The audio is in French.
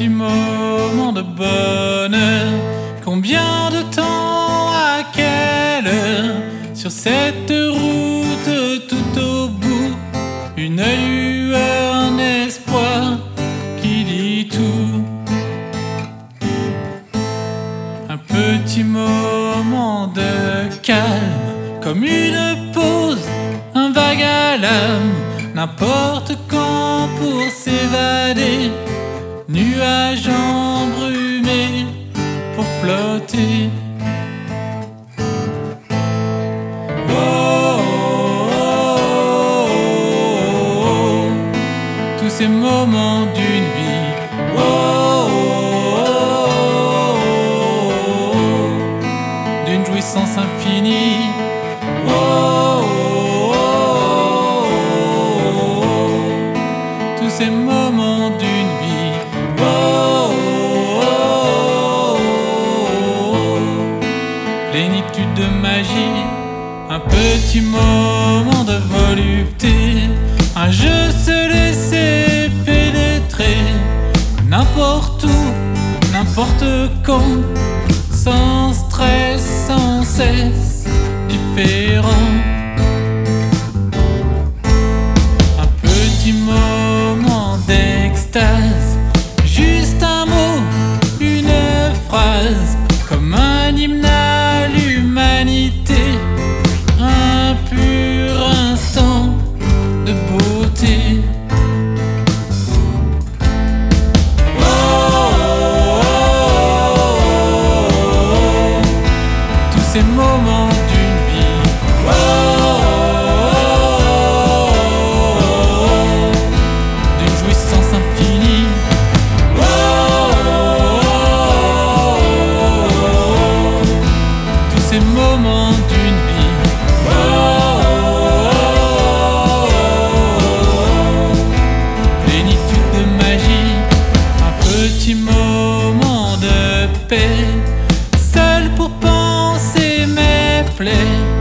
petit moment de bonheur. Combien de temps, à quelle heure, sur cette route tout au bout, une lueur, un espoir qui dit tout. Un petit moment de calme, comme une pause, un vague alarme, n'importe nuage embrumé pour flotter. Oh, oh, oh, oh, tous ces moments d'une vie. De magie, un petit moment de volupté, un jeu se laisser pénétrer, n'importe où, n'importe quand, seul pour penser mes plaies,